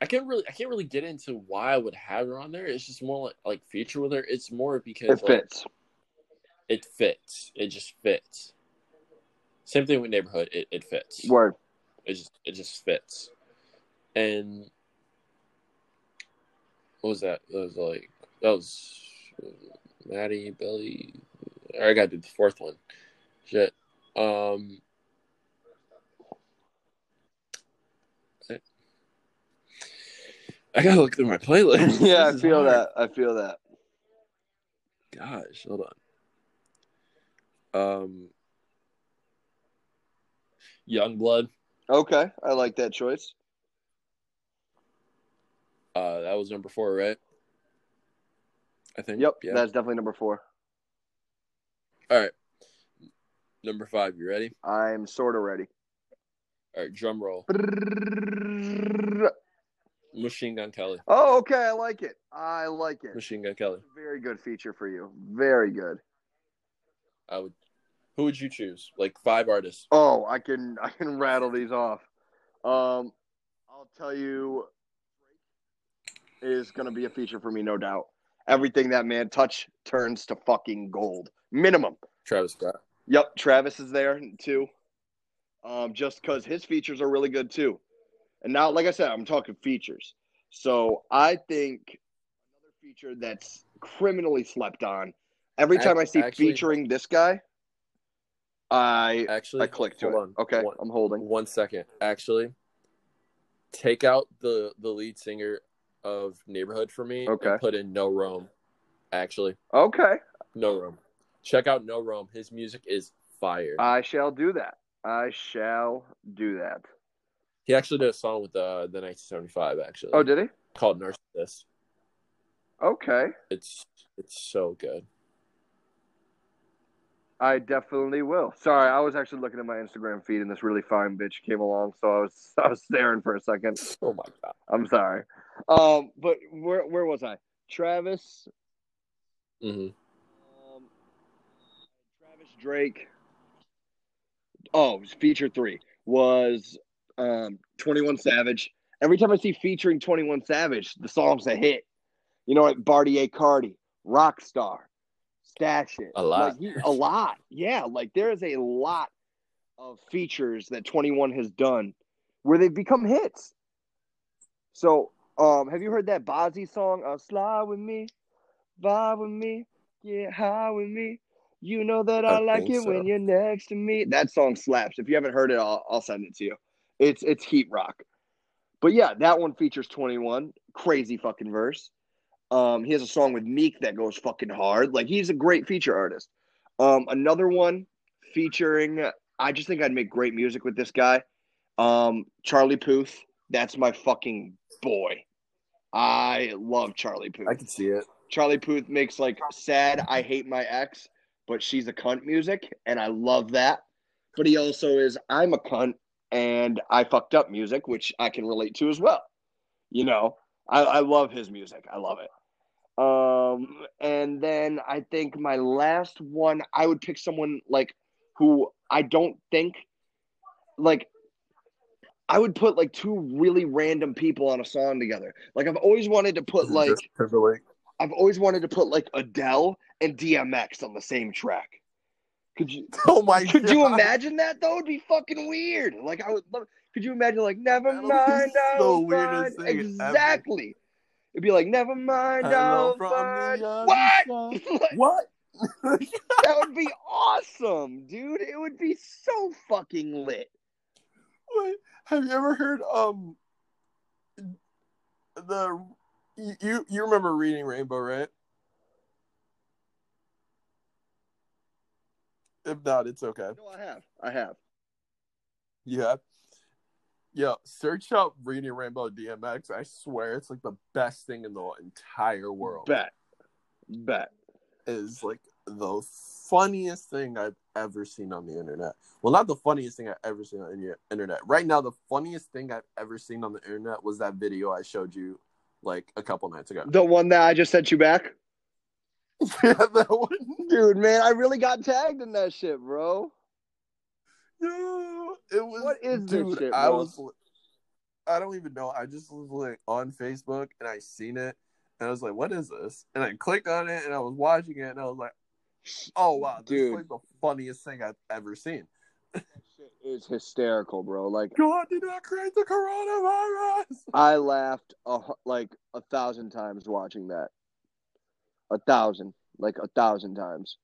I can't really, I can't really get into why I would have her on there. It's just more like, like feature with her. It's more because It like, fits. it fits. It just fits. Same thing with neighborhood. It, it fits. Word. It just it just fits. And what was that? That was like that was Matty, Billie. I gotta do the fourth one. Shit. Um I gotta look through my playlist. yeah, I feel hard. that. I feel that. Gosh, hold on. Um Yungblud. Okay, I like that choice. Uh that was number four, right? I think. Yep, Yeah. that's definitely number four. All right. Number five, you ready? I'm sort of ready. All right, drum roll. Machine Gun Kelly. Oh, okay, I like it. I like it. Machine Gun Kelly. Very good feature for you. Very good. I would. Who would you choose? Like five artists. Oh, I can I can rattle these off. Um, I'll tell you, is going to be a feature for me, no doubt. Everything that man touch turns to fucking gold, minimum. Travis Scott. Yep, Travis is there too. Um, just because his features are really good too. And now, like I said, I'm talking features. So I think another feature that's criminally slept on. Every time I see actually- featuring this guy, I Actually, I click to it. on. Okay, One, I'm holding. one second. Actually, take out the the lead singer of Neighborhood for me. Okay. Put in No Rome. Actually, Okay, No Rome. Check out No Rome. His music is fire. I shall do that. I shall do that. he actually did a song with uh, the 1975. Actually. Oh, did he? called Narcissist. Okay, It's it's so good. I definitely will. Sorry, I was actually looking at my Instagram feed, and this really fine bitch came along, so I was I was staring for a second. Oh my god. I'm sorry. Um, but where where was I? Travis, Mm-hmm. um, Travis Drake. Oh, feature three was um 21 Savage. Every time I see featuring 21 Savage, the song's a hit. You know, like Bartier Cardi, Rockstar, Stash It. A lot. Like, a lot. Yeah, like there is a lot of features that 21 has done where they've become hits. So, um, have you heard that Bazzi song, uh, Slide with me, vibe with me, get high with me? You know that I, I like it when you're next to me. That song slaps. If you haven't heard it, I'll, I'll send it to you. It's it's heat rock. But yeah, that one features 21. Crazy fucking verse. Um, he has a song with Meek that goes fucking hard. Like he's a great feature artist. Um, another one featuring. I just think I'd make great music with this guy. Um, Charlie Puth. That's my fucking boy. I love Charlie Puth. I can see it. Charlie Puth makes like sad I hate my ex, but she's a cunt music, and I love that. But he also is I'm a cunt and I fucked up music, which I can relate to as well. You know, I, I love his music. I love it. Um, and then I think my last one, I would pick someone like who I don't think like I would put like two really random people on a song together. Like I've always wanted to put like Timberlake. I've always wanted to put like Adele and DMX on the same track. Could you Oh my could you imagine that though? It'd be fucking weird. Like I would love could you imagine like never That would be mind, I'll weirdest find ever. It'd be like never mind, Hello I'll find what? What? that would be awesome, dude. It would be so fucking lit. Wait, have you ever heard um the you you remember reading Rainbow, right? If not, it's okay. No, I have. I have. Yeah. Yeah, search up Reading Rainbow DMX. I swear it's like the best thing in the entire world. Bet. Bet. Is like the funniest thing I've ever seen on the internet. Well, not the funniest thing I've ever seen on the internet. Right now, the funniest thing I've ever seen on the internet was that video I showed you like a couple nights ago. The one that I just sent you back? yeah, that one. Dude, man, I really got tagged in that shit, bro. It was. What is this dude, shit, I was. I don't even know. I just was like on Facebook and I seen it and I was like, "What is this?" And I clicked on it and I was watching it and I was like, "Oh wow, this Dude. is like the funniest thing I've ever seen." That shit is hysterical, bro. Like God did not create the coronavirus. I laughed a, like a thousand times watching that. A thousand, like a thousand times.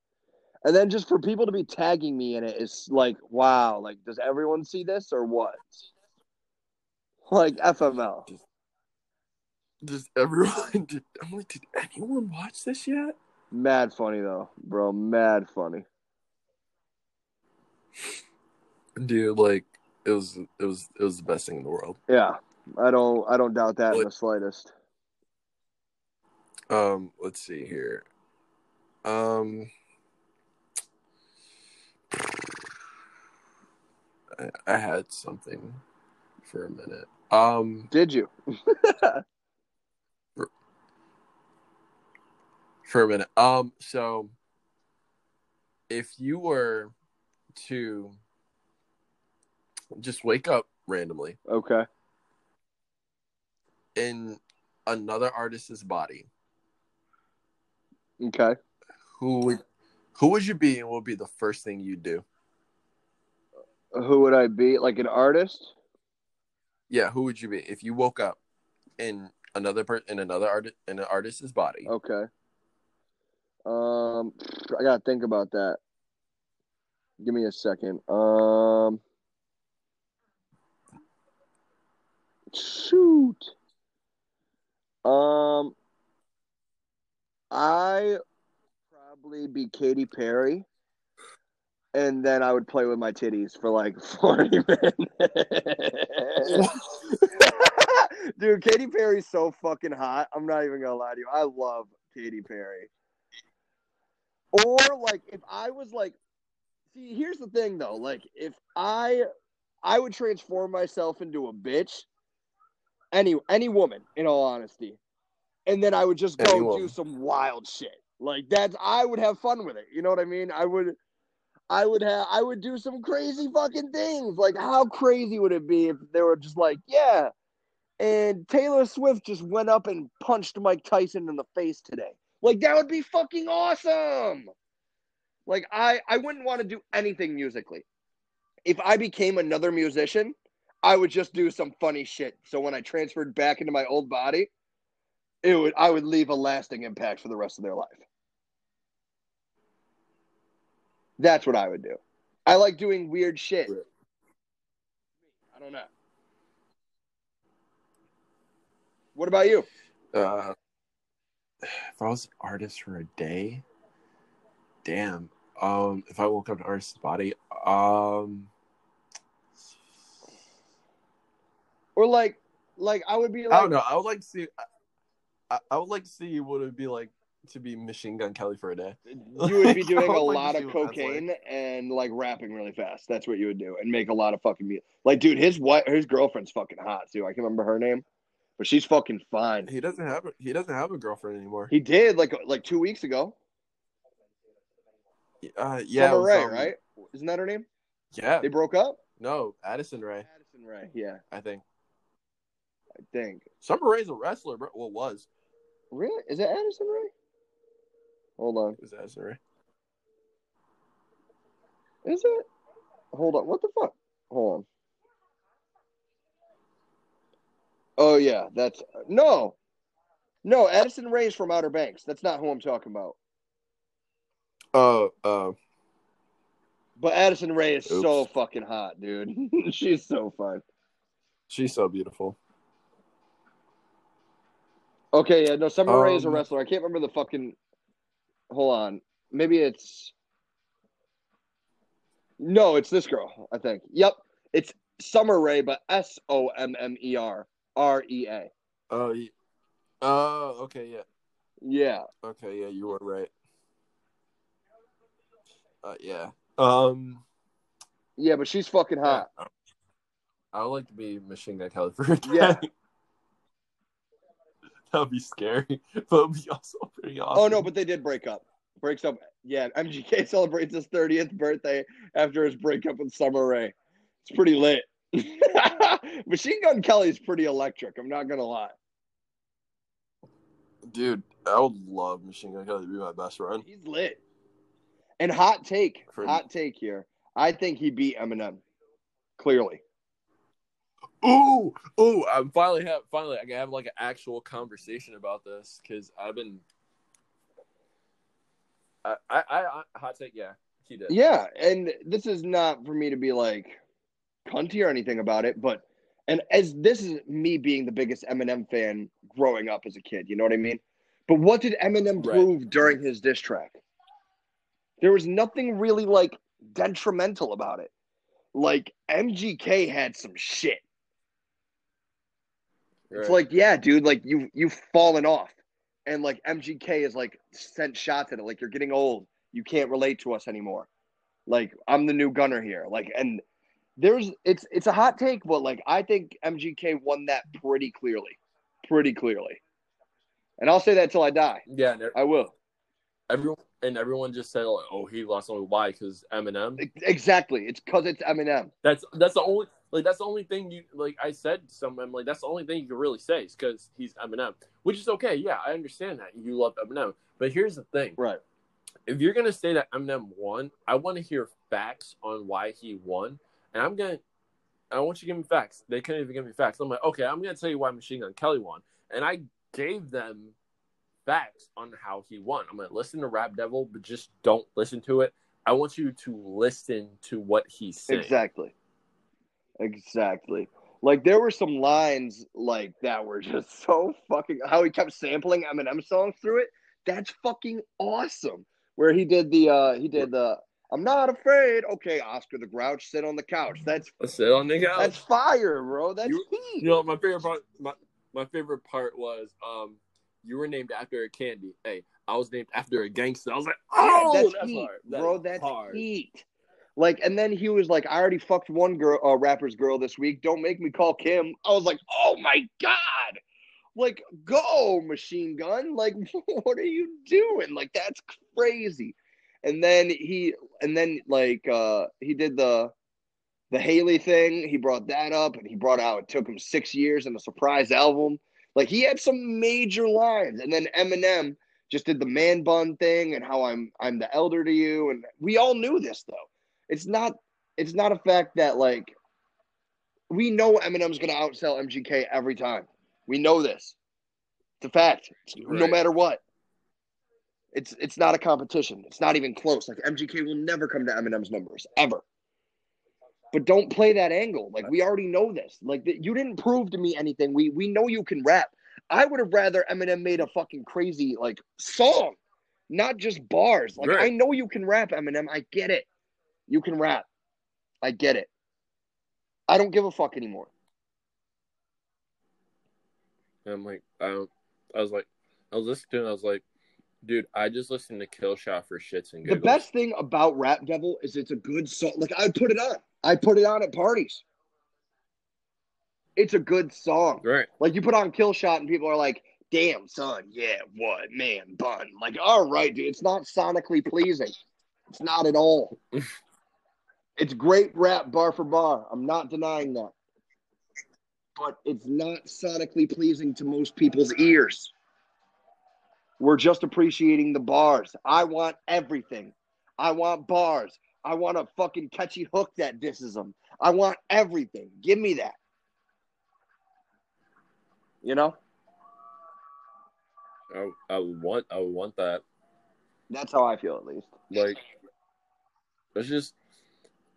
And then just for people to be tagging me in it is like, wow, like does everyone see this or what? Like FML. Just everyone. Did, I'm like, did anyone watch this yet? Mad funny though, bro. Mad funny. Dude, like it was, it was, it was the best thing in the world. Yeah. I don't I don't doubt that in the slightest. Um, let's see here. Um, I, I had something for a minute. Um, Did you? for a minute. Um, so if you were to just wake up randomly Okay. in another artist's body, Okay. who would who would you be and what would be the first thing you'd do? Who would I be? Like an artist? Yeah, who would you be if you woke up in another per- in another artist in an artist's body? Okay. Um, I gotta think about that. Give me a second. Um, shoot. Um, I probably be Katy Perry, and then I would play with my titties for like forty minutes. Dude, Katy Perry's so fucking hot. I'm not even gonna lie to you. I love Katy Perry. Or like if I was like see, here's the thing though, like if I I would transform myself into a bitch. Any any woman, in all honesty. And then I would just go do some wild shit. Like that's I would have fun with it. You know what I mean? I would I would have I would do some crazy fucking things. Like how crazy would it be if they were just like, yeah. And Taylor Swift just went up and punched Mike Tyson in the face today. Like that would be fucking awesome. Like I I wouldn't want to do anything musically. If I became another musician, I would just do some funny shit. So when I transferred back into my old body, it would I would leave a lasting impact for the rest of their life. That's what I would do. I like doing weird shit. I don't know. What about you? Uh, if I was an artist for a day, damn. Um, if I woke up an artist's body, um, Or like like I would be I like don't know. I would like to see. I, I would like to see what it would be like to be Machine Gun Kelly for a day. you would be doing a lot of see what that's cocaine and like rapping really fast. That's what you would do, and make a lot of fucking music. Like, dude, his wife, his girlfriend's fucking hot too. I can't remember her name, but she's fucking fine. He doesn't have a, he doesn't have a girlfriend anymore. He did like like two weeks ago. Uh, yeah, it Summer was, Rae, um, right? Isn't that her name? Yeah, They broke up. no, Addison Rae, Addison Rae. Yeah, I think. I think. Summer Rae's a wrestler, bro. Well, was Really? Is it Addison Rae? Hold on. it was Addison Rae. Is it? Hold on. What the fuck? Hold on. Oh yeah, that's no, no. Addison Rae's from Outer Banks. That's not who I'm talking about. Oh, uh, But Addison Rae is so fucking hot, dude. She's so fun. she's so beautiful. Okay, yeah, no. Summer Rae is a Um, wrestler. I can't remember the fucking. Hold on. Maybe it's. No, it's this girl. I think. Yep, it's Sommer Ray, but S O M M E R R E A. Oh, ye- oh, okay, yeah, Yeah. okay, yeah, you were right. Uh, yeah. Um. Yeah, but she's fucking hot. yeah. I would like to be Machine Gun Kelly for a day. Yeah. That would be scary, but it would be also pretty awesome. Oh no, but they did break up. Breaks up. Yeah, MGK celebrates his 30th birthday after his breakup with Sommer Ray. It's pretty lit. Machine Gun Kelly's pretty electric. I'm not gonna lie. dude, I would love Machine Gun Kelly to be my best friend. He's lit. And hot take, For- hot take here. I think he beat Eminem. Clearly. Ooh, ooh! I'm finally have finally I can have like an actual conversation about this because I've been. I, I I hot take yeah he did Yeah, and this is not for me to be like cunty or anything about it, but and as this is me being the biggest Eminem fan growing up as a kid, you know what I mean? But what did Eminem Right. prove during his diss track? There was nothing really like detrimental about it. Like MGK had some shit. It's Right. like, yeah, dude, like you you've fallen off. And like MGK is like sent shots at it, like you're getting old. You can't relate to us anymore. Like I'm the new gunner here. Like and there's it's it's a hot take, but like I think MGK won that pretty clearly. Pretty clearly. And I'll say that till I die. yeah I will. everyone and everyone just said like oh he lost only why because Eminem Exactly. It's cause it's Eminem. that's that's the only like that's the only thing you like I said to someone like that's the only thing you can really say is because he's Eminem which is okay yeah I understand that you love Eminem but here's the thing Right. if you're gonna say that Eminem won, I want to hear facts on why he won, and I'm gonna. I want you to give me facts. They couldn't even give me facts. I'm like, okay, I'm gonna tell you why Machine Gun Kelly won, and I gave them facts on how he won. I'm gonna listen to Rap Devil, but just don't listen to it. I want you to listen to what he's saying. Exactly. Exactly. Like there were some lines like that were just so fucking how he kept sampling Eminem songs through it. That's fucking awesome. Where he did the uh he did the I'm not afraid. Okay, Oscar the Grouch sit on the couch. That's Let's sit on the couch. that's fire, bro. That's You- heat. You know, my favorite part. My, my favorite part was um, you were named after a candy. Hey, I was named after a gangster. I was like, oh, that's, that's, heat, hard, That bro. That's hard. heat. Like, and then he was like, "I already fucked one girl, uh, rapper's girl this week. Don't make me call Kim." I was like, "Oh my god!" Like, go machine gun. Like, what are you doing? Like, that's crazy. And then he, and then like, uh he did the the Hailie thing. He brought that up, and he brought out it took him six years and a surprise album. Like, he had some major lines. And then Eminem just did the man bun thing and how I'm I'm the elder to you and we all knew this though. It's not it's not a fact that like we know Eminem's going to outsell MGK every time. We know this. It's a fact. No Right. matter what. It's it's not a competition. It's not even close. Like MGK will never come to Eminem's numbers ever. But don't play that angle. Like we already know this. Like that you didn't prove to me anything. We we know you can rap. I would have rather Eminem made a fucking crazy like song, not just bars. Like Right. I know you can rap, Eminem. I get it. You can rap. I get it. I don't give a fuck anymore. And I'm like, I don't. I was like, I was listening to it. I was like, dude, I just listened to Kill Shot for shits and giggles. The best thing about Rap Devil is it's a good song. Like I put it on. I put it on at parties. It's a good song. Right. Like you put on Kill Shot and people are like, "Damn son, yeah, what man, bun." Like, all right, dude, it's not sonically pleasing. It's not at all. it's great rap bar for bar. I'm not denying that. But it's not sonically pleasing to most people's ears. We're just appreciating the bars. I want everything. I want bars. I want a fucking catchy hook that disses them. I want everything. Give me that. You know? I, I want. I want that. That's how I feel at least. Like, it's just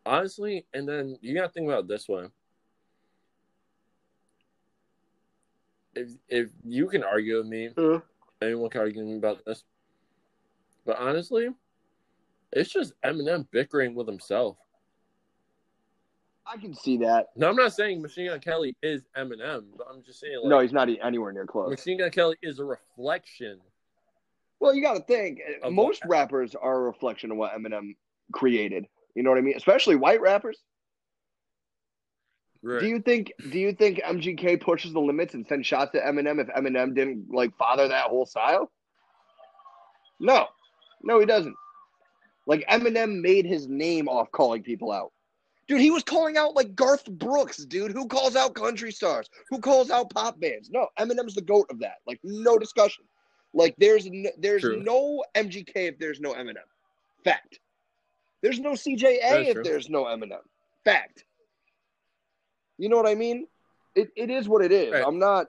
honestly. And then you gotta think about this way. If if you can argue with me, Uh, anyone can argue with me about this. But honestly, it's just Eminem bickering with himself. I can see that. No, I'm not saying Machine Gun Kelly is Eminem, but I'm just saying like no, he's not anywhere near close. Machine Gun Kelly is a reflection. Well, you got to think. Most rappers are a reflection of what Eminem created. You know what I mean? Especially white rappers. Right. Do you think do you think MGK pushes the limits and sends shots at Eminem if Eminem didn't like father that whole style? No. No, he doesn't. Like Eminem made his name off calling people out. Dude, he was calling out like Garth Brooks, dude. Who calls out country stars? Who calls out pop bands? No, Eminem's the goat of that. Like no discussion. Like there's no, there's True. no MGK if there's no Eminem. Fact. There's no CJA if true. there's no Eminem. Fact. You know what I mean? It it is what it is. Right. I'm not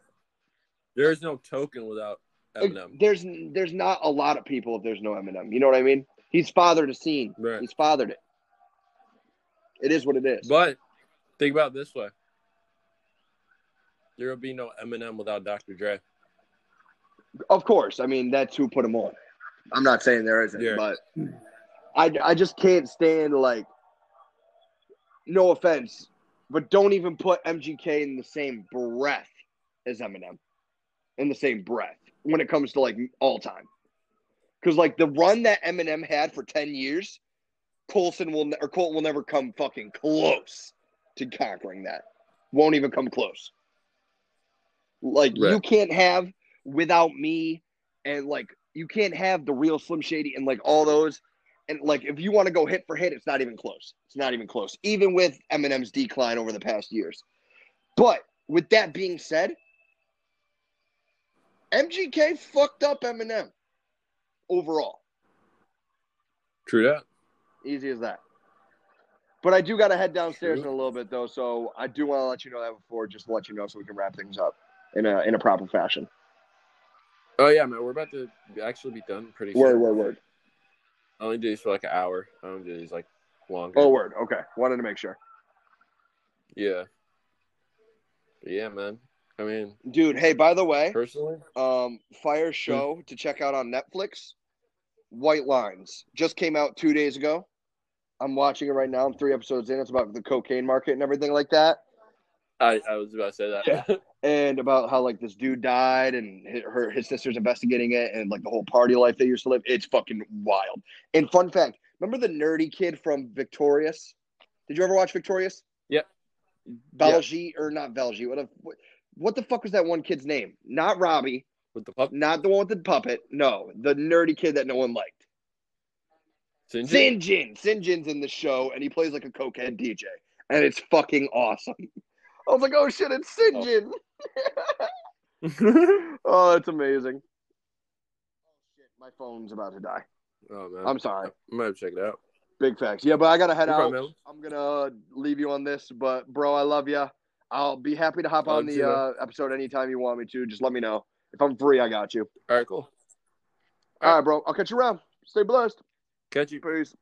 There is no token without it- Eminem. there's there's not a lot of people if there's no Eminem. You know what I mean? He's fathered a scene. Right. He's fathered it. It is what it is. But think about it this way: there will be no Eminem without Dr. Dre. Of course, I mean that's who put him on. I'm not saying there isn't, Yeah. but I I just can't stand like. No offense, but don't even put MGK in the same breath as Eminem. In the same breath when it comes to like all time, because like the run that Eminem had for ten years, Colson will or Colton will never come fucking close to conquering that. Won't even come close. Like you can't have without me and like you can't have the real Slim Shady and like all those. And like if you want to go hit for hit, it's not even close. It's not even close. Even with Eminem's decline over the past years. But with that being said, MGK fucked up Eminem overall. True that. Easy as that. But I do got to head downstairs True. in a little bit though, so I do want to let you know that before, just to let you know so we can wrap things up in a in a proper fashion. Oh yeah, man, we're about to actually be done pretty soon. Word, word, word. I only do these for like an hour. I don't do these like longer. Oh, word. Okay, wanted to make sure, yeah. But yeah, man. I mean, dude. Hey, by the way, personally, um, fire show to check out on Netflix. White Lines just came out two days ago. I'm watching it right now. I'm three episodes in. It's about the cocaine market and everything like that. I, I was about to say that. Yeah. and about how like this dude died and his, her his sister's investigating it and like the whole party life they used to live. It's fucking wild. And fun fact, remember the nerdy kid from Victorious? Did you ever watch Victorious? Yeah. Valji or not Valji? What, a, what what the fuck was that one kid's name? Not Robbie, With the pup, not the one with the puppet. No, the nerdy kid that no one liked. Sinjin? Sinjin. Sinjin's in the show and he plays like a cokehead DJ. And it's fucking awesome. I was like, oh shit, it's Sinjin. oh, that's amazing. Oh shit, my phone's about to die. oh man, I'm sorry. I might have to check it out. Big facts. Yeah, but I gotta head No out. problem. I'm gonna leave you on this, but bro, I love you. I'll be happy to hop Love on the uh, episode anytime you want me to. Just let me know. If I'm free, I got you. All right, cool. All right, bro. I'll catch you around. Stay blessed. Catch you. Peace.